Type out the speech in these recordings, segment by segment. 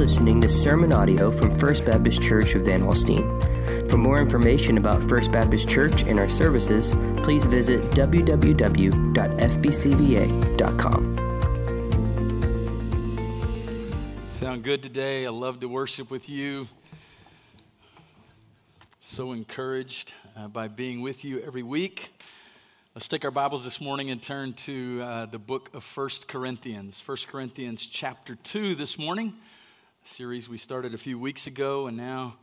listening to sermon audio from First Baptist Church of Van Alstyne. For more information about First Baptist Church and our services, please visit www.fbcva.com. Sound good today? I love to worship with you. So encouraged uh, by being with you every week. Let's take our Bibles this morning and turn to uh, the book of First Corinthians. First Corinthians chapter 2 this morning, series we started a few weeks ago, and now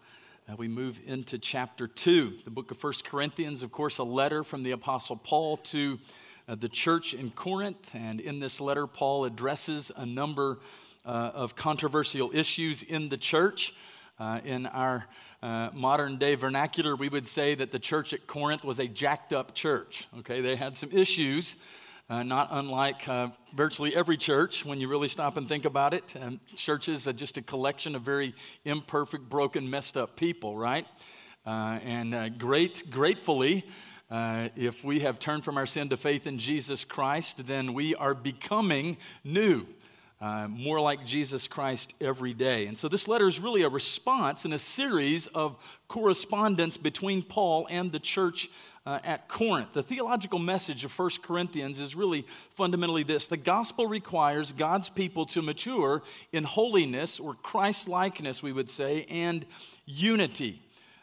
uh, we move into chapter 2. The book of First Corinthians, of course, a letter from the Apostle Paul to uh, the church in Corinth. And in this letter, Paul addresses a number uh, of controversial issues in the church. Uh, in our uh, modern day vernacular, we would say that the church at Corinth was a jacked up church. Okay, they had some issues, uh, not unlike uh, virtually every church when you really stop and think about it. And churches are just a collection of very imperfect, broken, messed up people, right? Uh, and uh, great, gratefully, if we have turned from our sin to faith in Jesus Christ, then we are becoming new uh, more like Jesus Christ every day. And so this letter is really a response in a series of correspondence between Paul and the church uh, at Corinth. The theological message of 1 Corinthians is really fundamentally this the gospel requires God's people to mature in holiness or Christ likeness, we would say, and unity.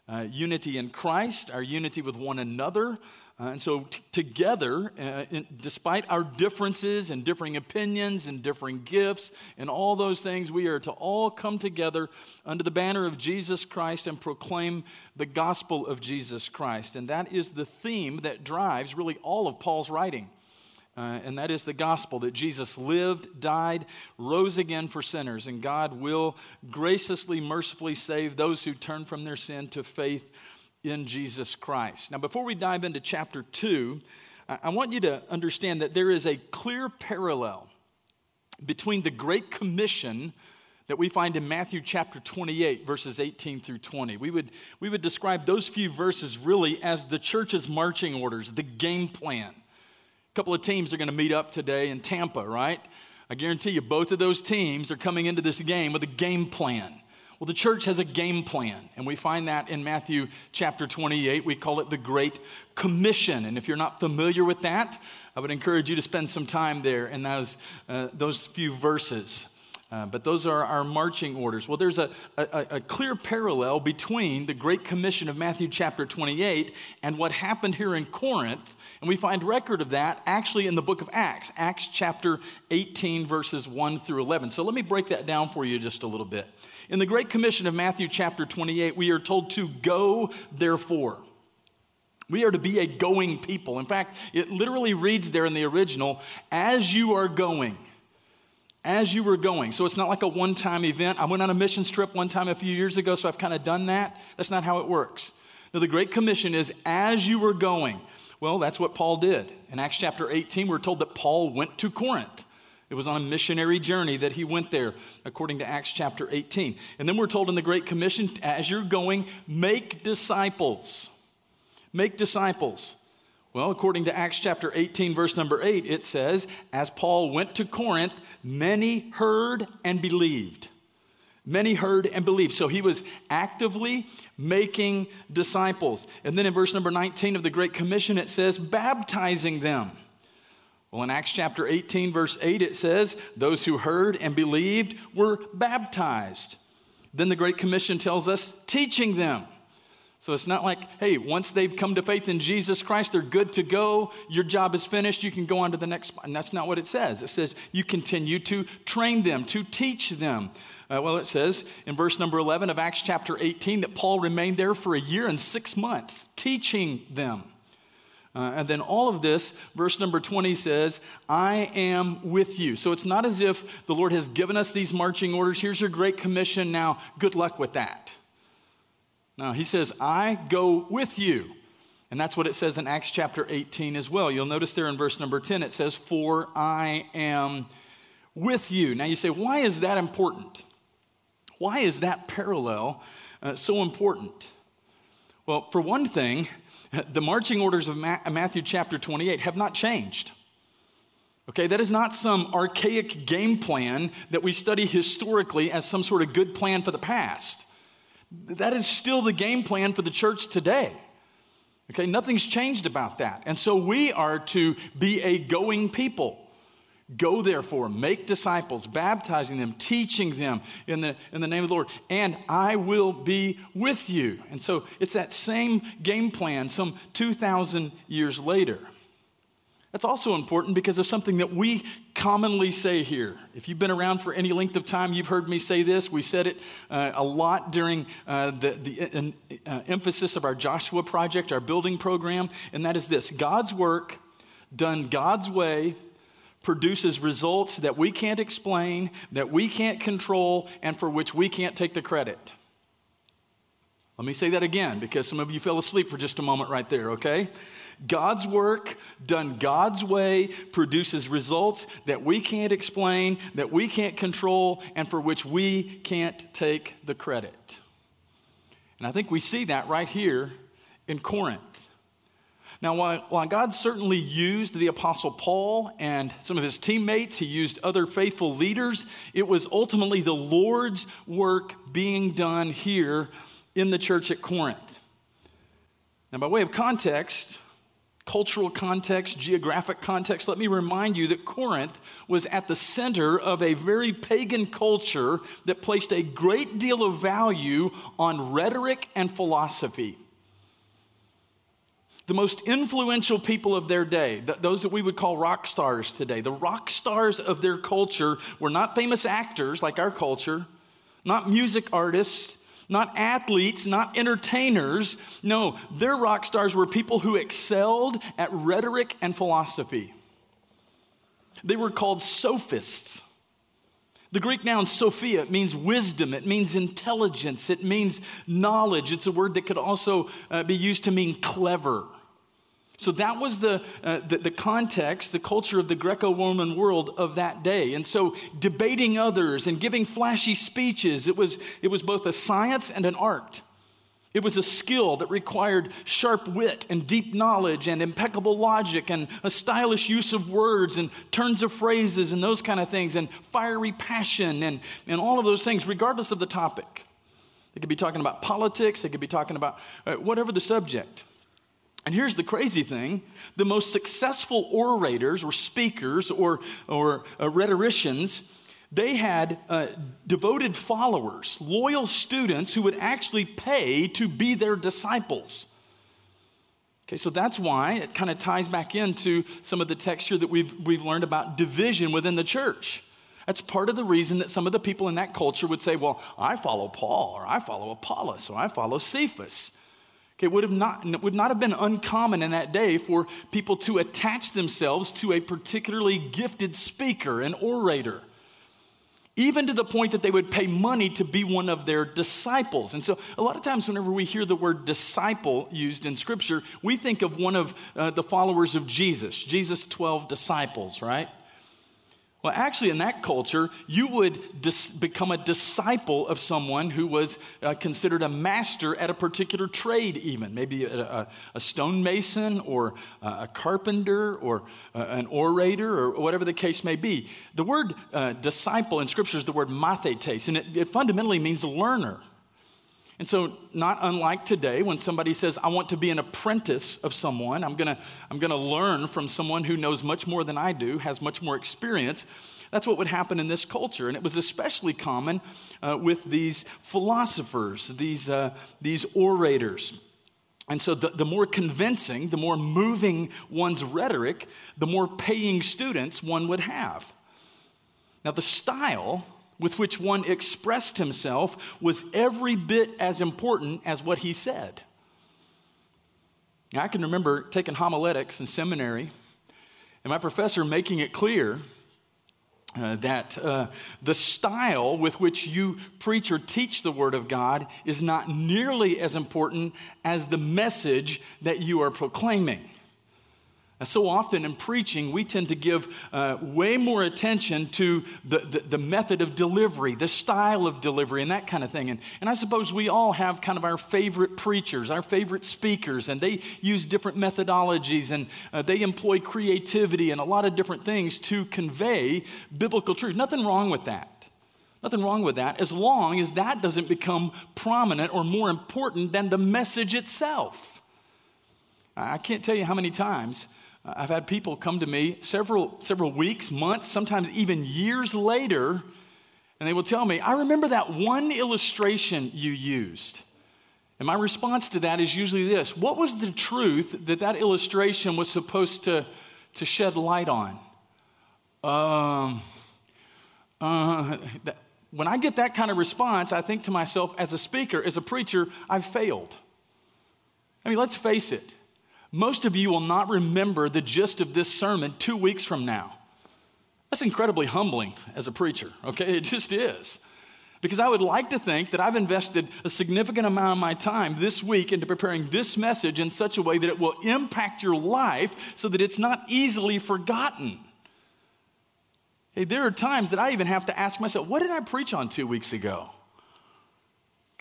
Uh, unity in Christ, our unity with one another, uh, and so, t- together, uh, in, despite our differences and differing opinions and differing gifts and all those things, we are to all come together under the banner of Jesus Christ and proclaim the gospel of Jesus Christ. And that is the theme that drives really all of Paul's writing. Uh, and that is the gospel that Jesus lived, died, rose again for sinners, and God will graciously, mercifully save those who turn from their sin to faith in Jesus Christ. Now, before we dive into chapter 2, I want you to understand that there is a clear parallel between the Great Commission that we find in Matthew chapter 28, verses 18 through 20. We would, we would describe those few verses really as the church's marching orders, the game plan. A couple of teams are going to meet up today in Tampa, right? I guarantee you, both of those teams are coming into this game with a game plan. Well, the church has a game plan, and we find that in Matthew chapter 28. We call it the Great Commission. And if you're not familiar with that, I would encourage you to spend some time there in those, uh, those few verses. Uh, but those are our marching orders. Well, there's a, a, a, clear parallel between the Great Commission of Matthew chapter 28 and what happened here in Corinth. And we find record of that actually in the book of Acts, Acts chapter 18, verses 1 through 11. So let me break that down for you just a little bit. In the Great Commission of Matthew chapter 28, we are told to go, therefore. We are to be a going people. In fact, it literally reads there in the original, as you are going. As you were going. So it's not like a one time event. I went on a mission trip one time a few years ago, so I've kind of done that. That's not how it works. No, the Great Commission is as you were going. Well, that's what Paul did. In Acts chapter 18, we're told that Paul went to Corinth. It was on a missionary journey that he went there, according to Acts chapter 18. And then we're told in the Great Commission, as you're going, make disciples. Make disciples. Well, according to Acts chapter 18, verse number 8, it says, As Paul went to Corinth, many heard and believed. Many heard and believed. So he was actively making disciples. And then in verse number 19 of the Great Commission, it says, baptizing them. Well, in Acts chapter 18, verse 8, it says, Those who heard and believed were baptized. Then the Great Commission tells us, teaching them. So it's not like, hey, once they've come to faith in Jesus Christ, they're good to go. Your job is finished. You can go on to the next. And that's not what it says. It says you continue to train them, to teach them. Uh, well, it says in verse number 11 of Acts chapter 18 that Paul remained there for a year and six months, teaching them. Uh, and then all of this, verse number 20 says, I am with you. So it's not as if the Lord has given us these marching orders. Here's your great commission. Now, good luck with that. No, he says, I go with you. And that's what it says in Acts chapter 18 as well. You'll notice there in verse number 10, it says, For I am with you. Now you say, why is that important? Why is that parallel uh, so important? Well, for one thing, the marching orders of Matthew chapter 28 have not changed. Okay, that is not some archaic game plan that we study historically as some sort of good plan for the past. That is still the game plan for the church today. Okay, nothing's changed about that. And so we are to be a going people. Go therefore, make disciples, baptizing them, teaching them in the, in the name of the Lord, and I will be with you. And so it's that same game plan some 2,000 years later. That's also important because of something that we commonly say here. If you've been around for any length of time, you've heard me say this. We said it uh, a lot during uh, the, the uh, emphasis of our Joshua project, our building program, and that is this God's work done God's way produces results that we can't explain, that we can't control, and for which we can't take the credit. Let me say that again because some of you fell asleep for just a moment right there, okay? God's work, done God's way, produces results that we can't explain, that we can't control, and for which we can't take the credit. And I think we see that right here in Corinth. Now, while, while, God certainly used the Apostle Paul and some of his teammates, he used other faithful leaders, it was ultimately the Lord's work being done here in the church at Corinth. Now, by way of context, cultural context, geographic context, let me remind you that Corinth was at the center of a very pagan culture that placed a great deal of value on rhetoric and philosophy. The most influential people of their day, those that we would call rock stars today, the rock stars of their culture were not famous actors like our culture, not music artists, not athletes, not entertainers. No, their rock stars were people who excelled at rhetoric and philosophy. They were called sophists. The Greek noun Sophia means wisdom, it means intelligence, it means knowledge. It's a word that could also uh, be used to mean clever. So that was the, uh, the, the, context, the culture of the Greco Roman world of that day. And so debating others and giving flashy speeches, it was, it was both a science and an art. It was a skill that required sharp wit and deep knowledge and impeccable logic and a stylish use of words and turns of phrases and those kind of things and fiery passion and, and all of those things, regardless of the topic. They could be talking about politics, they could be talking about uh, whatever the subject. And here's the crazy thing the most successful orators or speakers or, or uh, rhetoricians, they had uh, devoted followers, loyal students who would actually pay to be their disciples. Okay, so that's why it kind of ties back into some of the texture that we've, we've learned about division within the church. That's part of the reason that some of the people in that culture would say, Well, I follow Paul, or I follow Apollos, or I follow Cephas. Okay, it would, have not, it would not have been uncommon in that day for people to attach themselves to a particularly gifted speaker, an orator, even to the point that they would pay money to be one of their disciples. And so, a lot of times, whenever we hear the word disciple used in Scripture, we think of one of uh, the followers of Jesus, Jesus' 12 disciples, right? Well, actually, in that culture, you would dis- become a disciple of someone who was uh, considered a master at a particular trade, even maybe a, a, a stonemason or a carpenter or an orator or whatever the case may be. The word uh, disciple in Scripture is the word mathetes, and it, it fundamentally means learner. And so, not unlike today, when somebody says, I want to be an apprentice of someone, I'm gonna, I'm gonna learn from someone who knows much more than I do, has much more experience. That's what would happen in this culture. And it was especially common uh, with these philosophers, these, uh, these orators. And so, the, the more convincing, the more moving one's rhetoric, the more paying students one would have. Now, the style with which one expressed himself was every bit as important as what he said. Now, I can remember taking homiletics in seminary and my professor making it clear uh, that uh, the style with which you preach or teach the Word of God is not nearly as important as the message that you are proclaiming. So often in preaching, we tend to give uh, way more attention to the, the, the, method of delivery, the style of delivery, and that kind of thing. And, and I suppose we all have kind of our favorite preachers, our favorite speakers, and they use different methodologies and uh, they employ creativity and a lot of different things to convey biblical truth. Nothing wrong with that. Nothing wrong with that, as long as that doesn't become prominent or more important than the message itself. I can't tell you how many times I've had people come to me several, several weeks, months, sometimes even years later, and they will tell me, I remember that one illustration you used. And my response to that is usually this What was the truth that that illustration was supposed to, to shed light on? Um, uh, that, when I get that kind of response, I think to myself, as a speaker, as a preacher, I've failed. I mean, let's face it. Most of you will not remember the gist of this sermon two weeks from now. That's incredibly humbling as a preacher, okay? It just is. Because I would like to think that I've invested a significant amount of my time this week into preparing this message in such a way that it will impact your life so that it's not easily forgotten. Hey, there are times that I even have to ask myself, what did I preach on two weeks ago?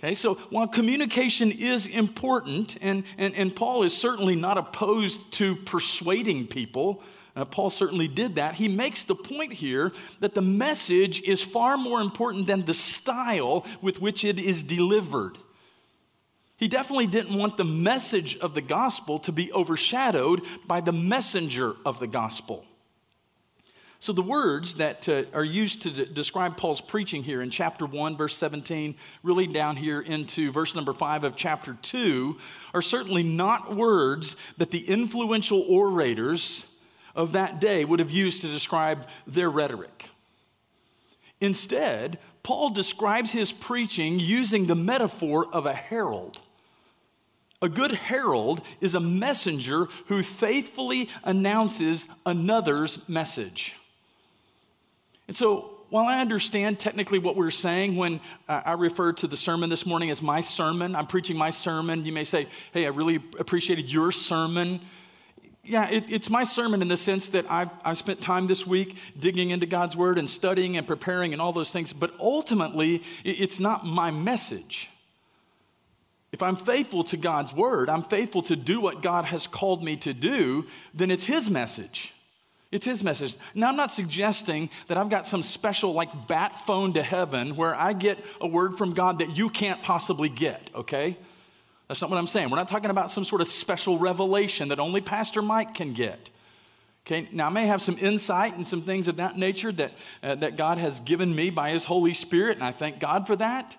Okay, so while communication is important, and, and, and Paul is certainly not opposed to persuading people, uh, Paul certainly did that. He makes the point here that the message is far more important than the style with which it is delivered. He definitely didn't want the message of the gospel to be overshadowed by the messenger of the gospel. So, the words that uh, are used to d- describe Paul's preaching here in chapter 1, verse 17, really down here into verse number 5 of chapter 2, are certainly not words that the influential orators of that day would have used to describe their rhetoric. Instead, Paul describes his preaching using the metaphor of a herald. A good herald is a messenger who faithfully announces another's message. And so, while I understand technically what we're saying when uh, I refer to the sermon this morning as my sermon, I'm preaching my sermon. You may say, hey, I really appreciated your sermon. Yeah, it, it's my sermon in the sense that I've, I've spent time this week digging into God's word and studying and preparing and all those things, but ultimately, it, it's not my message. If I'm faithful to God's word, I'm faithful to do what God has called me to do, then it's His message. It's his message. Now, I'm not suggesting that I've got some special, like, bat phone to heaven where I get a word from God that you can't possibly get, okay? That's not what I'm saying. We're not talking about some sort of special revelation that only Pastor Mike can get. Okay, now I may have some insight and some things of that nature that, uh, that God has given me by His Holy Spirit, and I thank God for that.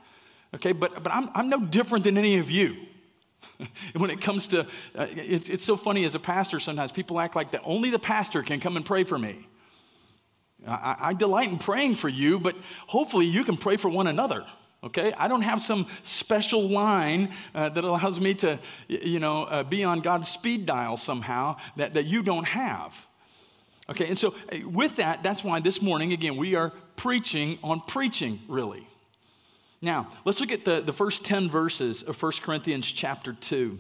Okay, but, but I'm, I'm no different than any of you. when it comes to, uh, it's, it's so funny as a pastor sometimes, people act like that only the pastor can come and pray for me. I, I delight in praying for you, but hopefully you can pray for one another okay? I don't have some special line uh, that allows me to you know uh, be on god's speed dial somehow that, that you don't have okay? And so uh, with that that's why this morning again we are preaching on preaching really now, let's look at the, the first 10 verses of 1 Corinthians chapter 2.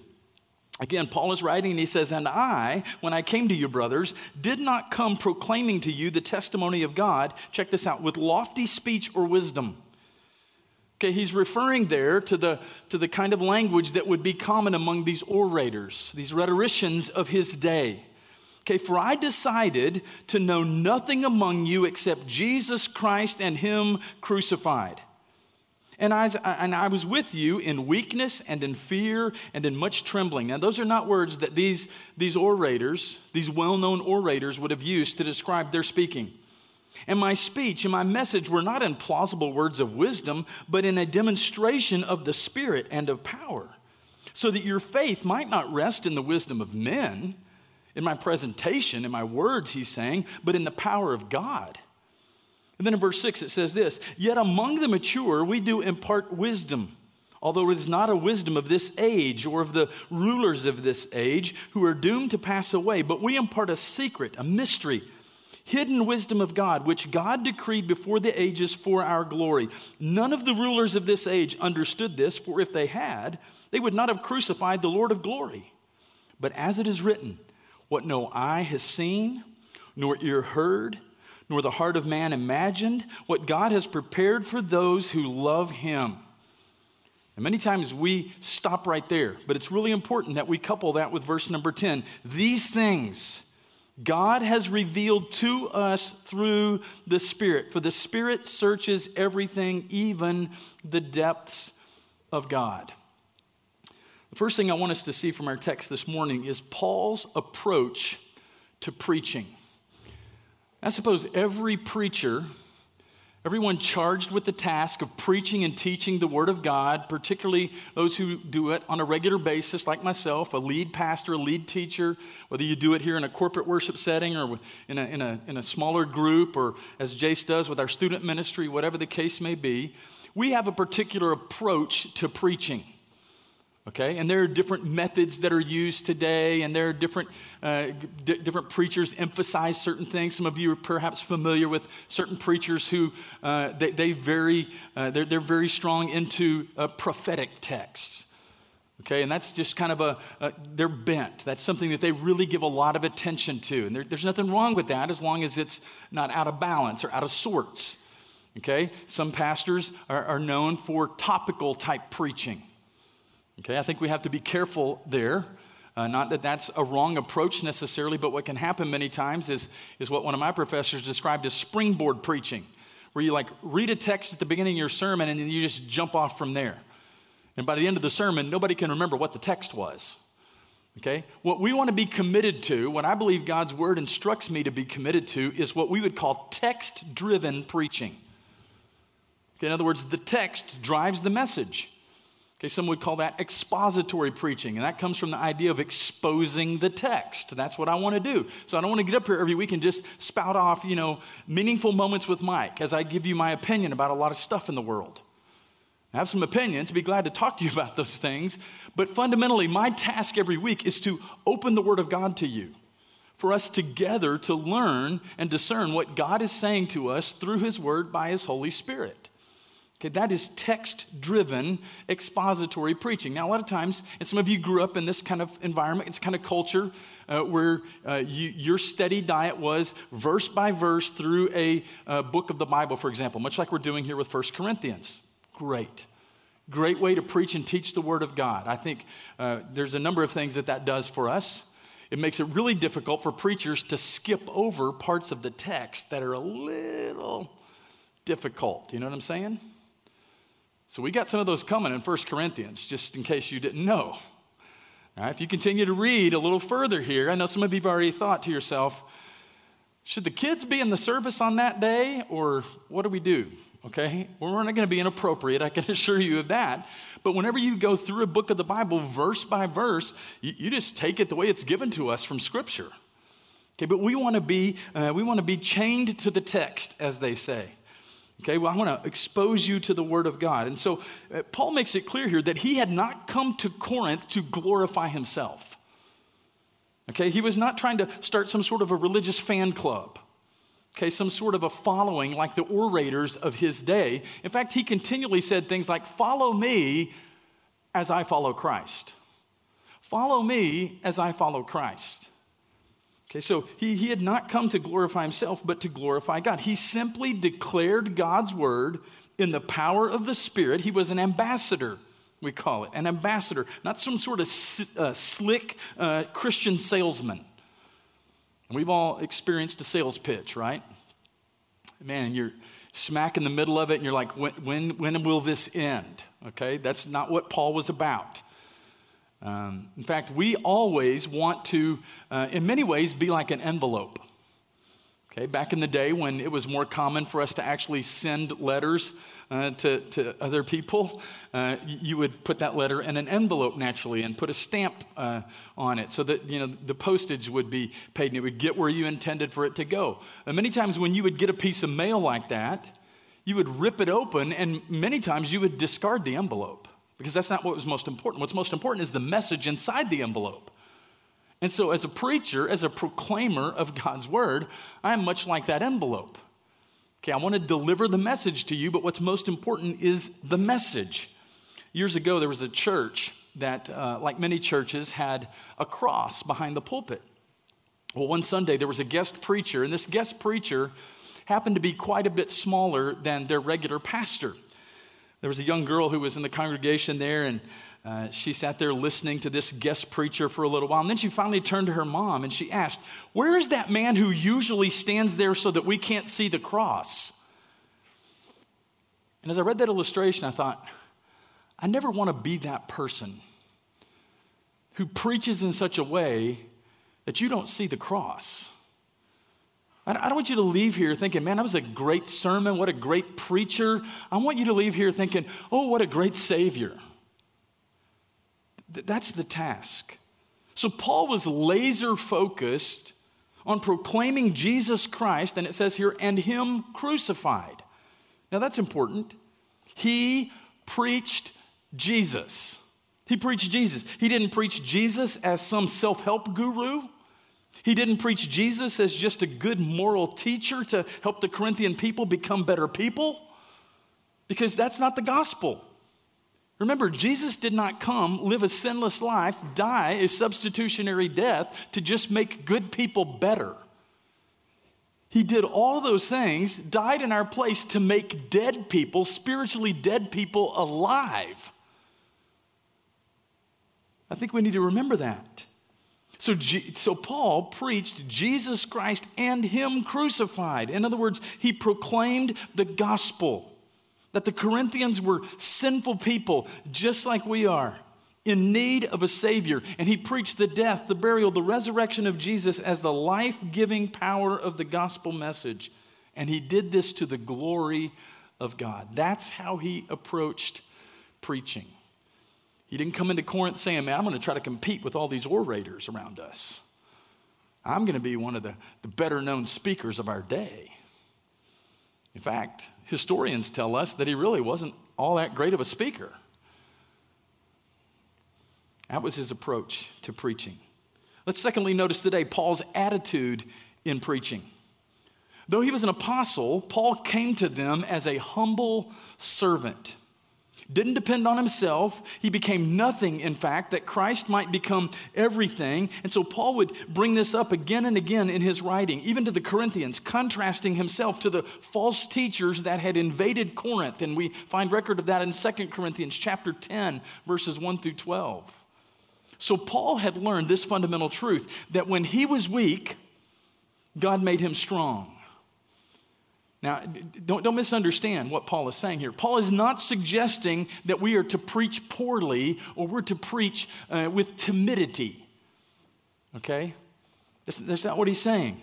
Again, Paul is writing and he says, And I, when I came to you, brothers, did not come proclaiming to you the testimony of God, check this out, with lofty speech or wisdom. Okay, he's referring there to the, to the kind of language that would be common among these orators, these rhetoricians of his day. Okay, for I decided to know nothing among you except Jesus Christ and Him crucified. And I, and I was with you in weakness and in fear and in much trembling. Now, those are not words that these, these orators, these well known orators, would have used to describe their speaking. And my speech and my message were not in plausible words of wisdom, but in a demonstration of the Spirit and of power, so that your faith might not rest in the wisdom of men, in my presentation, in my words, he's saying, but in the power of God. And then in verse 6 it says this Yet among the mature we do impart wisdom, although it is not a wisdom of this age or of the rulers of this age who are doomed to pass away, but we impart a secret, a mystery, hidden wisdom of God, which God decreed before the ages for our glory. None of the rulers of this age understood this, for if they had, they would not have crucified the Lord of glory. But as it is written, what no eye has seen, nor ear heard, nor the heart of man imagined, what God has prepared for those who love him. And many times we stop right there, but it's really important that we couple that with verse number 10. These things God has revealed to us through the Spirit, for the Spirit searches everything, even the depths of God. The first thing I want us to see from our text this morning is Paul's approach to preaching. I suppose every preacher Everyone charged with the task of preaching and teaching the Word of God, particularly those who do it on a regular basis, like myself, a lead pastor, a lead teacher, whether you do it here in a corporate worship setting or in a, in a, in a smaller group, or as Jace does with our student ministry, whatever the case may be, we have a particular approach to preaching. Okay, and there are different methods that are used today, and there are different, uh, d- different preachers emphasize certain things. Some of you are perhaps familiar with certain preachers who uh, they, they very, uh, they're, they're very strong into prophetic texts. Okay, and that's just kind of a, a, they're bent. That's something that they really give a lot of attention to. And there, there's nothing wrong with that as long as it's not out of balance or out of sorts. Okay, some pastors are, are known for topical type preaching. Okay, I think we have to be careful there. Uh, not that that's a wrong approach necessarily, but what can happen many times is, is what one of my professors described as springboard preaching, where you like read a text at the beginning of your sermon and then you just jump off from there. And by the end of the sermon, nobody can remember what the text was. Okay? What we want to be committed to, what I believe God's word instructs me to be committed to, is what we would call text driven preaching. Okay, in other words, the text drives the message. Okay, some would call that expository preaching, and that comes from the idea of exposing the text. That's what I want to do. So I don't want to get up here every week and just spout off, you know, meaningful moments with Mike as I give you my opinion about a lot of stuff in the world. I have some opinions, be glad to talk to you about those things, but fundamentally, my task every week is to open the Word of God to you, for us together to learn and discern what God is saying to us through His Word by His Holy Spirit. Okay, that is text driven expository preaching. Now, a lot of times, and some of you grew up in this kind of environment, it's kind of culture uh, where uh, you, your steady diet was verse by verse through a uh, book of the Bible, for example, much like we're doing here with First Corinthians. Great. Great way to preach and teach the Word of God. I think uh, there's a number of things that that does for us. It makes it really difficult for preachers to skip over parts of the text that are a little difficult. You know what I'm saying? So we got some of those coming in 1 Corinthians, just in case you didn't know. Now, if you continue to read a little further here, I know some of you have already thought to yourself, should the kids be in the service on that day, or what do we do? Okay? Well, we're not going to be inappropriate, I can assure you of that. But whenever you go through a book of the Bible, verse by verse, you, you just take it the way it's given to us from Scripture. Okay, but we want to be uh, we want to be chained to the text, as they say. Okay, well, I want to expose you to the Word of God. And so uh, Paul makes it clear here that he had not come to Corinth to glorify himself. Okay, he was not trying to start some sort of a religious fan club. Okay, some sort of a following like the orators of his day. In fact, he continually said things like, Follow me as I follow Christ. Follow me as I follow Christ. Okay, so he, he had not come to glorify himself, but to glorify God. He simply declared God's word in the power of the Spirit. He was an ambassador, we call it, an ambassador, not some sort of uh, slick uh, Christian salesman. And we've all experienced a sales pitch, right? Man, you're smack in the middle of it, and you're like, when, when, when will this end? Okay, that's not what Paul was about. Um, in fact, we always want to, uh, in many ways, be like an envelope. Okay, back in the day when it was more common for us to actually send letters uh, to, to other people, uh, you would put that letter in an envelope naturally and put a stamp uh, on it so that you know the postage would be paid and it would get where you intended for it to go. And many times when you would get a piece of mail like that, you would rip it open and many times you would discard the envelope because that's not what was most important. What's most important is the message inside the envelope. And so, as a preacher, as a proclaimer of God's word, I am much like that envelope. Okay, I want to deliver the message to you, but what's most important is the message. Years ago, there was a church that, uh, like many churches, had a cross behind the pulpit. Well, one Sunday there was a guest preacher, and this guest preacher happened to be quite a bit smaller than their regular pastor. There was a young girl who was in the congregation there, and uh, she sat there listening to this guest preacher for a little while. And then she finally turned to her mom and she asked, Where is that man who usually stands there so that we can't see the cross? And as I read that illustration, I thought, I never want to be that person who preaches in such a way that you don't see the cross. I don't want you to leave here thinking, man, that was a great sermon. What a great preacher. I want you to leave here thinking, oh, what a great Savior. That's the task. So Paul was laser focused on proclaiming Jesus Christ, and it says here, and Him crucified. Now that's important. He preached Jesus. He preached Jesus. He didn't preach Jesus as some self help guru. He didn't preach Jesus as just a good moral teacher to help the Corinthian people become better people, because that's not the gospel. Remember, Jesus did not come, live a sinless life, die a substitutionary death to just make good people better. He did all those things, died in our place to make dead people, spiritually dead people, alive. I think we need to remember that. So, so Paul preached Jesus Christ and Him crucified. In other words, he proclaimed the gospel that the Corinthians were sinful people just like we are, in need of a Savior. And he preached the death, the burial, the resurrection of Jesus as the life giving power of the gospel message. And he did this to the glory of God. That's how he approached preaching. He didn't come into Corinth saying, Man, I'm going to try to compete with all these orators around us. I'm going to be one of the, the better known speakers of our day. In fact, historians tell us that he really wasn't all that great of a speaker. That was his approach to preaching. Let's secondly notice today Paul's attitude in preaching. Though he was an apostle, Paul came to them as a humble servant didn't depend on himself. He became nothing, in fact, that Christ might become everything. And so Paul would bring this up again and again in his writing, even to the Corinthians, contrasting himself to the false teachers that had invaded Corinth. And we find record of that in 2 Corinthians chapter 10, verses 1 through 12. So Paul had learned this fundamental truth that when he was weak, God made him strong. Now, don't, don't misunderstand what Paul is saying here. Paul is not suggesting that we are to preach poorly or we're to preach uh, with timidity. Okay? That's, that's not what he's saying.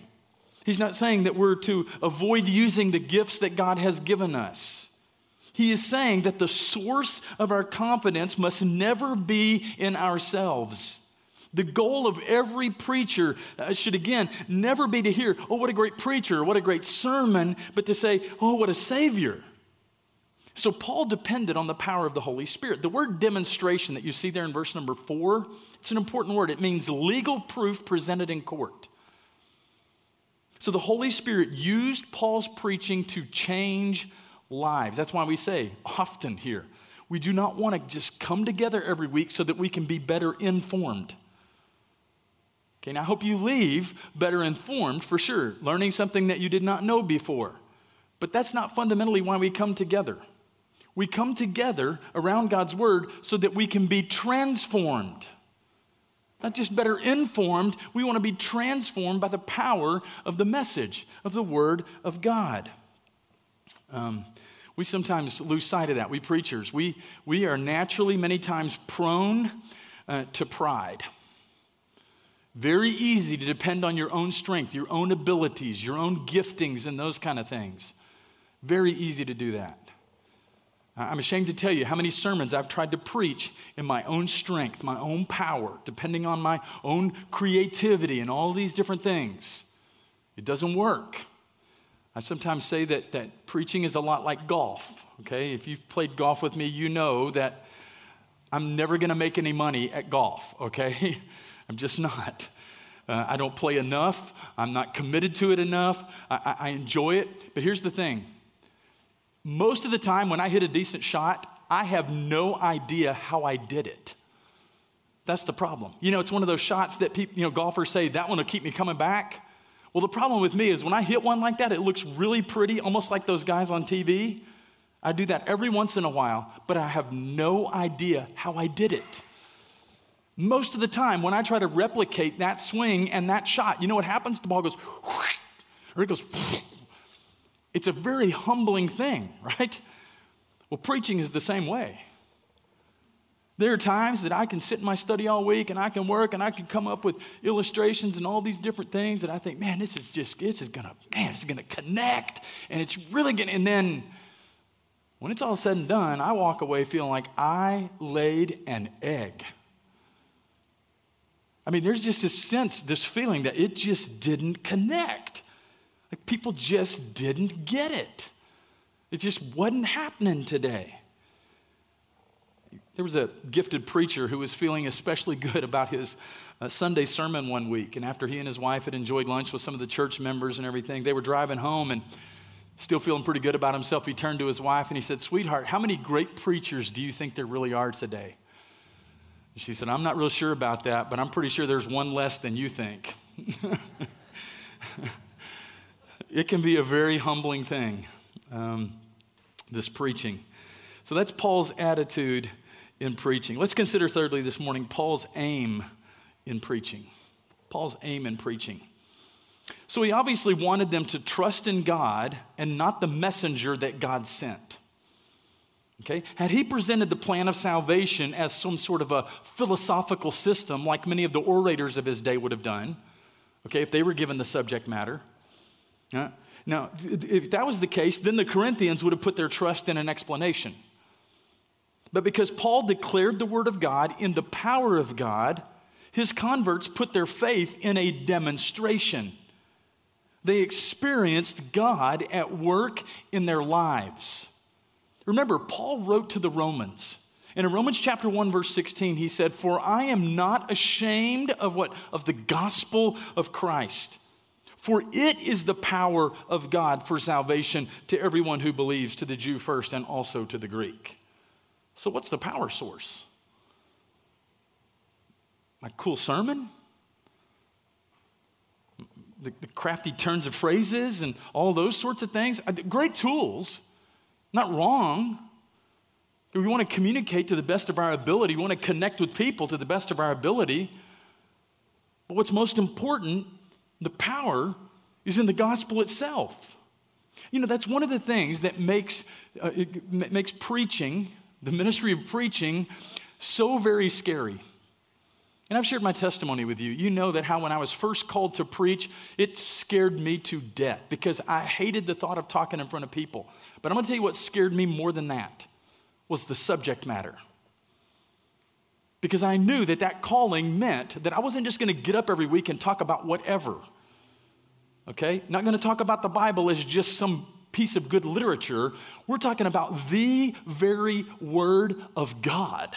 He's not saying that we're to avoid using the gifts that God has given us. He is saying that the source of our confidence must never be in ourselves. The goal of every preacher uh, should again never be to hear, oh, what a great preacher, what a great sermon, but to say, oh, what a savior. So Paul depended on the power of the Holy Spirit. The word demonstration that you see there in verse number four, it's an important word. It means legal proof presented in court. So the Holy Spirit used Paul's preaching to change lives. That's why we say often here, we do not want to just come together every week so that we can be better informed. Okay, now I hope you leave better informed for sure, learning something that you did not know before. But that's not fundamentally why we come together. We come together around God's word so that we can be transformed. Not just better informed, we want to be transformed by the power of the message of the word of God. Um, we sometimes lose sight of that. We preachers, we, we are naturally many times prone uh, to pride. Very easy to depend on your own strength, your own abilities, your own giftings, and those kind of things. Very easy to do that. I'm ashamed to tell you how many sermons I've tried to preach in my own strength, my own power, depending on my own creativity and all these different things. It doesn't work. I sometimes say that, that preaching is a lot like golf, okay? If you've played golf with me, you know that I'm never gonna make any money at golf, okay? I'm just not. Uh, I don't play enough. I'm not committed to it enough. I, I, I enjoy it. But here's the thing most of the time, when I hit a decent shot, I have no idea how I did it. That's the problem. You know, it's one of those shots that people, you know, golfers say, that one will keep me coming back. Well, the problem with me is when I hit one like that, it looks really pretty, almost like those guys on TV. I do that every once in a while, but I have no idea how I did it. Most of the time, when I try to replicate that swing and that shot, you know what happens? The ball goes, or it goes, it's a very humbling thing, right? Well, preaching is the same way. There are times that I can sit in my study all week and I can work and I can come up with illustrations and all these different things that I think, man, this is just, this is gonna, man, it's gonna connect and it's really gonna, and then when it's all said and done, I walk away feeling like I laid an egg. I mean, there's just this sense, this feeling that it just didn't connect. Like people just didn't get it. It just wasn't happening today. There was a gifted preacher who was feeling especially good about his uh, Sunday sermon one week. And after he and his wife had enjoyed lunch with some of the church members and everything, they were driving home and still feeling pretty good about himself. He turned to his wife and he said, Sweetheart, how many great preachers do you think there really are today? And she said, I'm not real sure about that, but I'm pretty sure there's one less than you think. it can be a very humbling thing, um, this preaching. So that's Paul's attitude in preaching. Let's consider, thirdly, this morning, Paul's aim in preaching. Paul's aim in preaching. So he obviously wanted them to trust in God and not the messenger that God sent. Okay? Had he presented the plan of salvation as some sort of a philosophical system, like many of the orators of his day would have done, okay, if they were given the subject matter. Uh, now, if that was the case, then the Corinthians would have put their trust in an explanation. But because Paul declared the Word of God in the power of God, his converts put their faith in a demonstration. They experienced God at work in their lives. Remember, Paul wrote to the Romans. And in Romans chapter 1 verse 16 he said, "For I am not ashamed of what of the gospel of Christ, for it is the power of God for salvation to everyone who believes, to the Jew first and also to the Greek." So, what's the power source? My cool sermon? The, the, crafty turns of phrases and all those sorts of things. Great tools, not wrong. We want to communicate to the best of our ability, we want to connect with people to the best of our ability. But what's most important, the power, is in the gospel itself. You know, that's one of the things that makes, uh, makes preaching the ministry of preaching so very scary. And I've shared my testimony with you. You know that how when I was first called to preach, it scared me to death because I hated the thought of talking in front of people. But I'm going to tell you what scared me more than that was the subject matter. Because I knew that that calling meant that I wasn't just going to get up every week and talk about whatever. Okay? Not going to talk about the Bible as just some piece of good literature. We're talking about the very Word of God.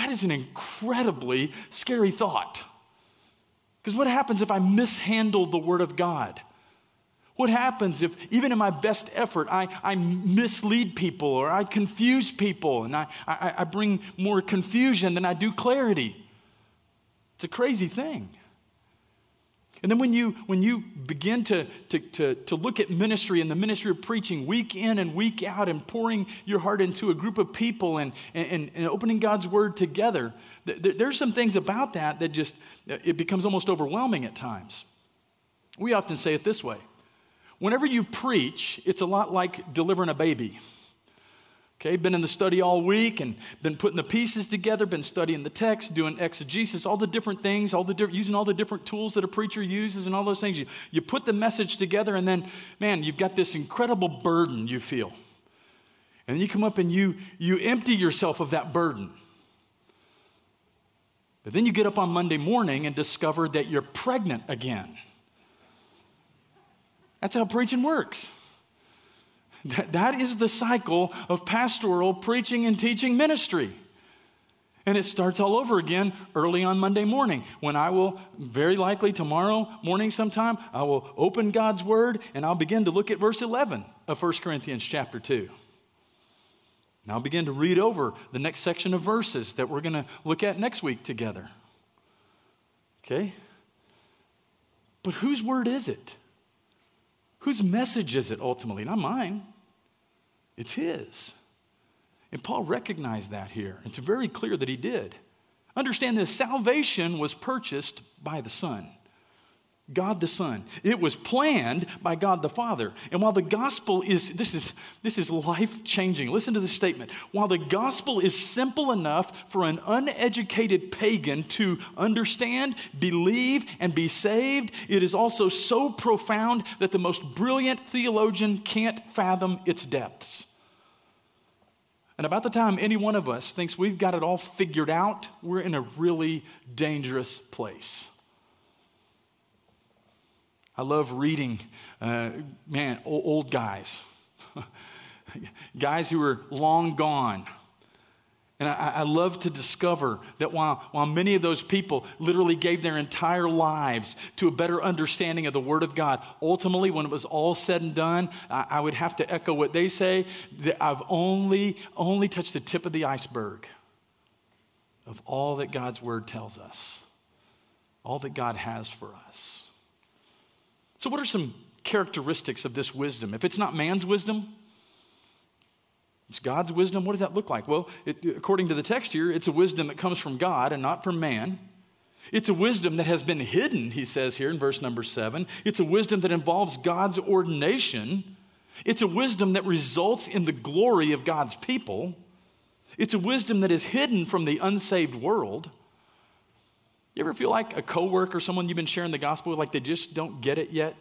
That is an incredibly scary thought. Because what happens if I mishandle the Word of God? What happens if, even in my best effort, I, I mislead people or I confuse people and I, I, I bring more confusion than I do clarity? It's a crazy thing. And then when you, when you begin to, to, to, to, look at ministry and the ministry of preaching week in and week out and pouring your heart into a group of people and, and, and opening God's word together, th- there's some things about that that just, uh, it becomes almost overwhelming at times. We often say it this way. Whenever you preach, it's a lot like delivering a baby. Okay, been in the study all week and been putting the pieces together, been studying the text, doing exegesis, all the different things, all the di- using all the different tools that a preacher uses and all those things. You, you put the message together and then, man, you've got this incredible burden you feel. And then you come up and you, you empty yourself of that burden. But then you get up on Monday morning and discover that you're pregnant again. That's how preaching works. That, is the cycle of pastoral preaching and teaching ministry. And it starts all over again early on Monday morning when I will, very likely tomorrow morning sometime, I will open God's Word and I'll begin to look at verse 11 of 1 Corinthians chapter 2. Now I'll begin to read over the next section of verses that we're going to look at next week together. Okay? But whose word is it? Whose message is it ultimately? Not mine. It's his. And Paul recognized that here. It's very clear that he did. Understand this salvation was purchased by the Son. God the Son. It was planned by God the Father. And while the gospel is this is this is life-changing. Listen to this statement. While the gospel is simple enough for an uneducated pagan to understand, believe and be saved, it is also so profound that the most brilliant theologian can't fathom its depths. And about the time any one of us thinks we've got it all figured out, we're in a really dangerous place. I love reading, uh, man, old, guys, guys who are long gone. And I, I, love to discover that while, while many of those people literally gave their entire lives to a better understanding of the Word of God, ultimately, when it was all said and done, I, I would have to echo what they say that I've only, only touched the tip of the iceberg of all that God's Word tells us, all that God has for us. So, what are some characteristics of this wisdom? If it's not man's wisdom, it's God's wisdom. What does that look like? Well, it, according to the text here, it's a wisdom that comes from God and not from man. It's a wisdom that has been hidden, he says here in verse number seven. It's a wisdom that involves God's ordination. It's a wisdom that results in the glory of God's people. It's a wisdom that is hidden from the unsaved world. You ever feel like a coworker, or someone you've been sharing the gospel with, like they just don't get it yet?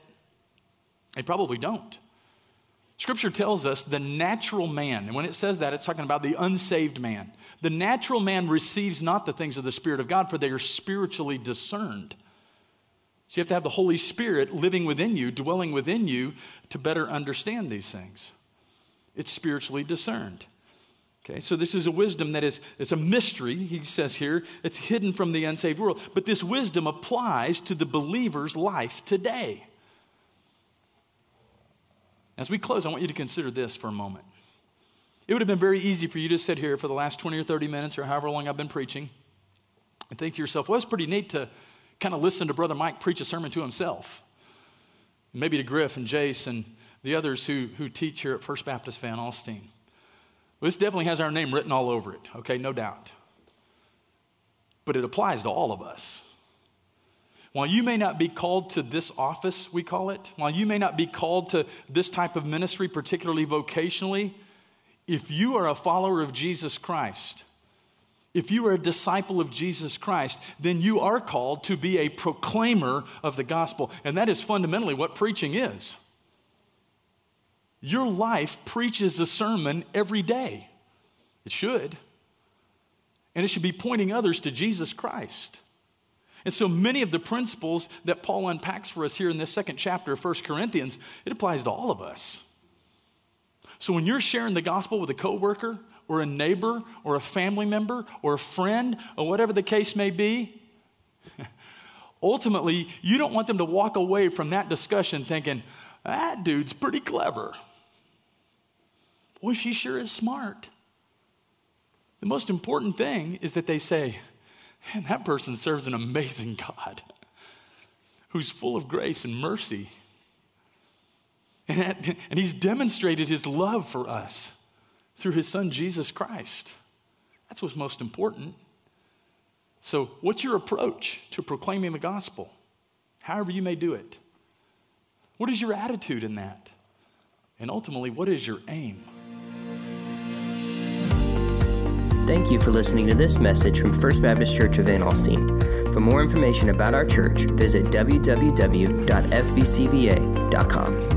They probably don't. Scripture tells us the natural man, and when it says that, it's talking about the unsaved man. The natural man receives not the things of the Spirit of God, for they are spiritually discerned. So you have to have the Holy Spirit living within you, dwelling within you, to better understand these things. It's spiritually discerned. Okay, so this is a wisdom that is it's a mystery, he says here. It's hidden from the unsaved world. But this wisdom applies to the believer's life today. As we close, I want you to consider this for a moment. It would have been very easy for you to sit here for the last 20 or 30 minutes or however long I've been preaching and think to yourself, well, it's pretty neat to kind of listen to Brother Mike preach a sermon to himself. Maybe to Griff and Jace and the others who, who teach here at First Baptist Van Alstyne. Well, this definitely has our name written all over it, okay, no doubt. But it applies to all of us. While you may not be called to this office, we call it, while you may not be called to this type of ministry, particularly vocationally, if you are a follower of Jesus Christ, if you are a disciple of Jesus Christ, then you are called to be a proclaimer of the gospel. And that is fundamentally what preaching is. Your life preaches a sermon every day. It should. And it should be pointing others to Jesus Christ. And so many of the principles that Paul unpacks for us here in this second chapter of 1 Corinthians, it applies to all of us. So when you're sharing the gospel with a coworker or a neighbor or a family member or a friend or whatever the case may be, ultimately you don't want them to walk away from that discussion thinking, that dude's pretty clever. Boy, she sure is smart. The most important thing is that they say, man, that person serves an amazing God who's full of grace and mercy. And, that, and he's demonstrated his love for us through his son, Jesus Christ. That's what's most important. So, what's your approach to proclaiming the gospel? However, you may do it. What is your attitude in that? And ultimately, what is your aim? Thank you for listening to this message from First Baptist Church of Van Alstyne. For more information about our church, visit www.fbcva.com.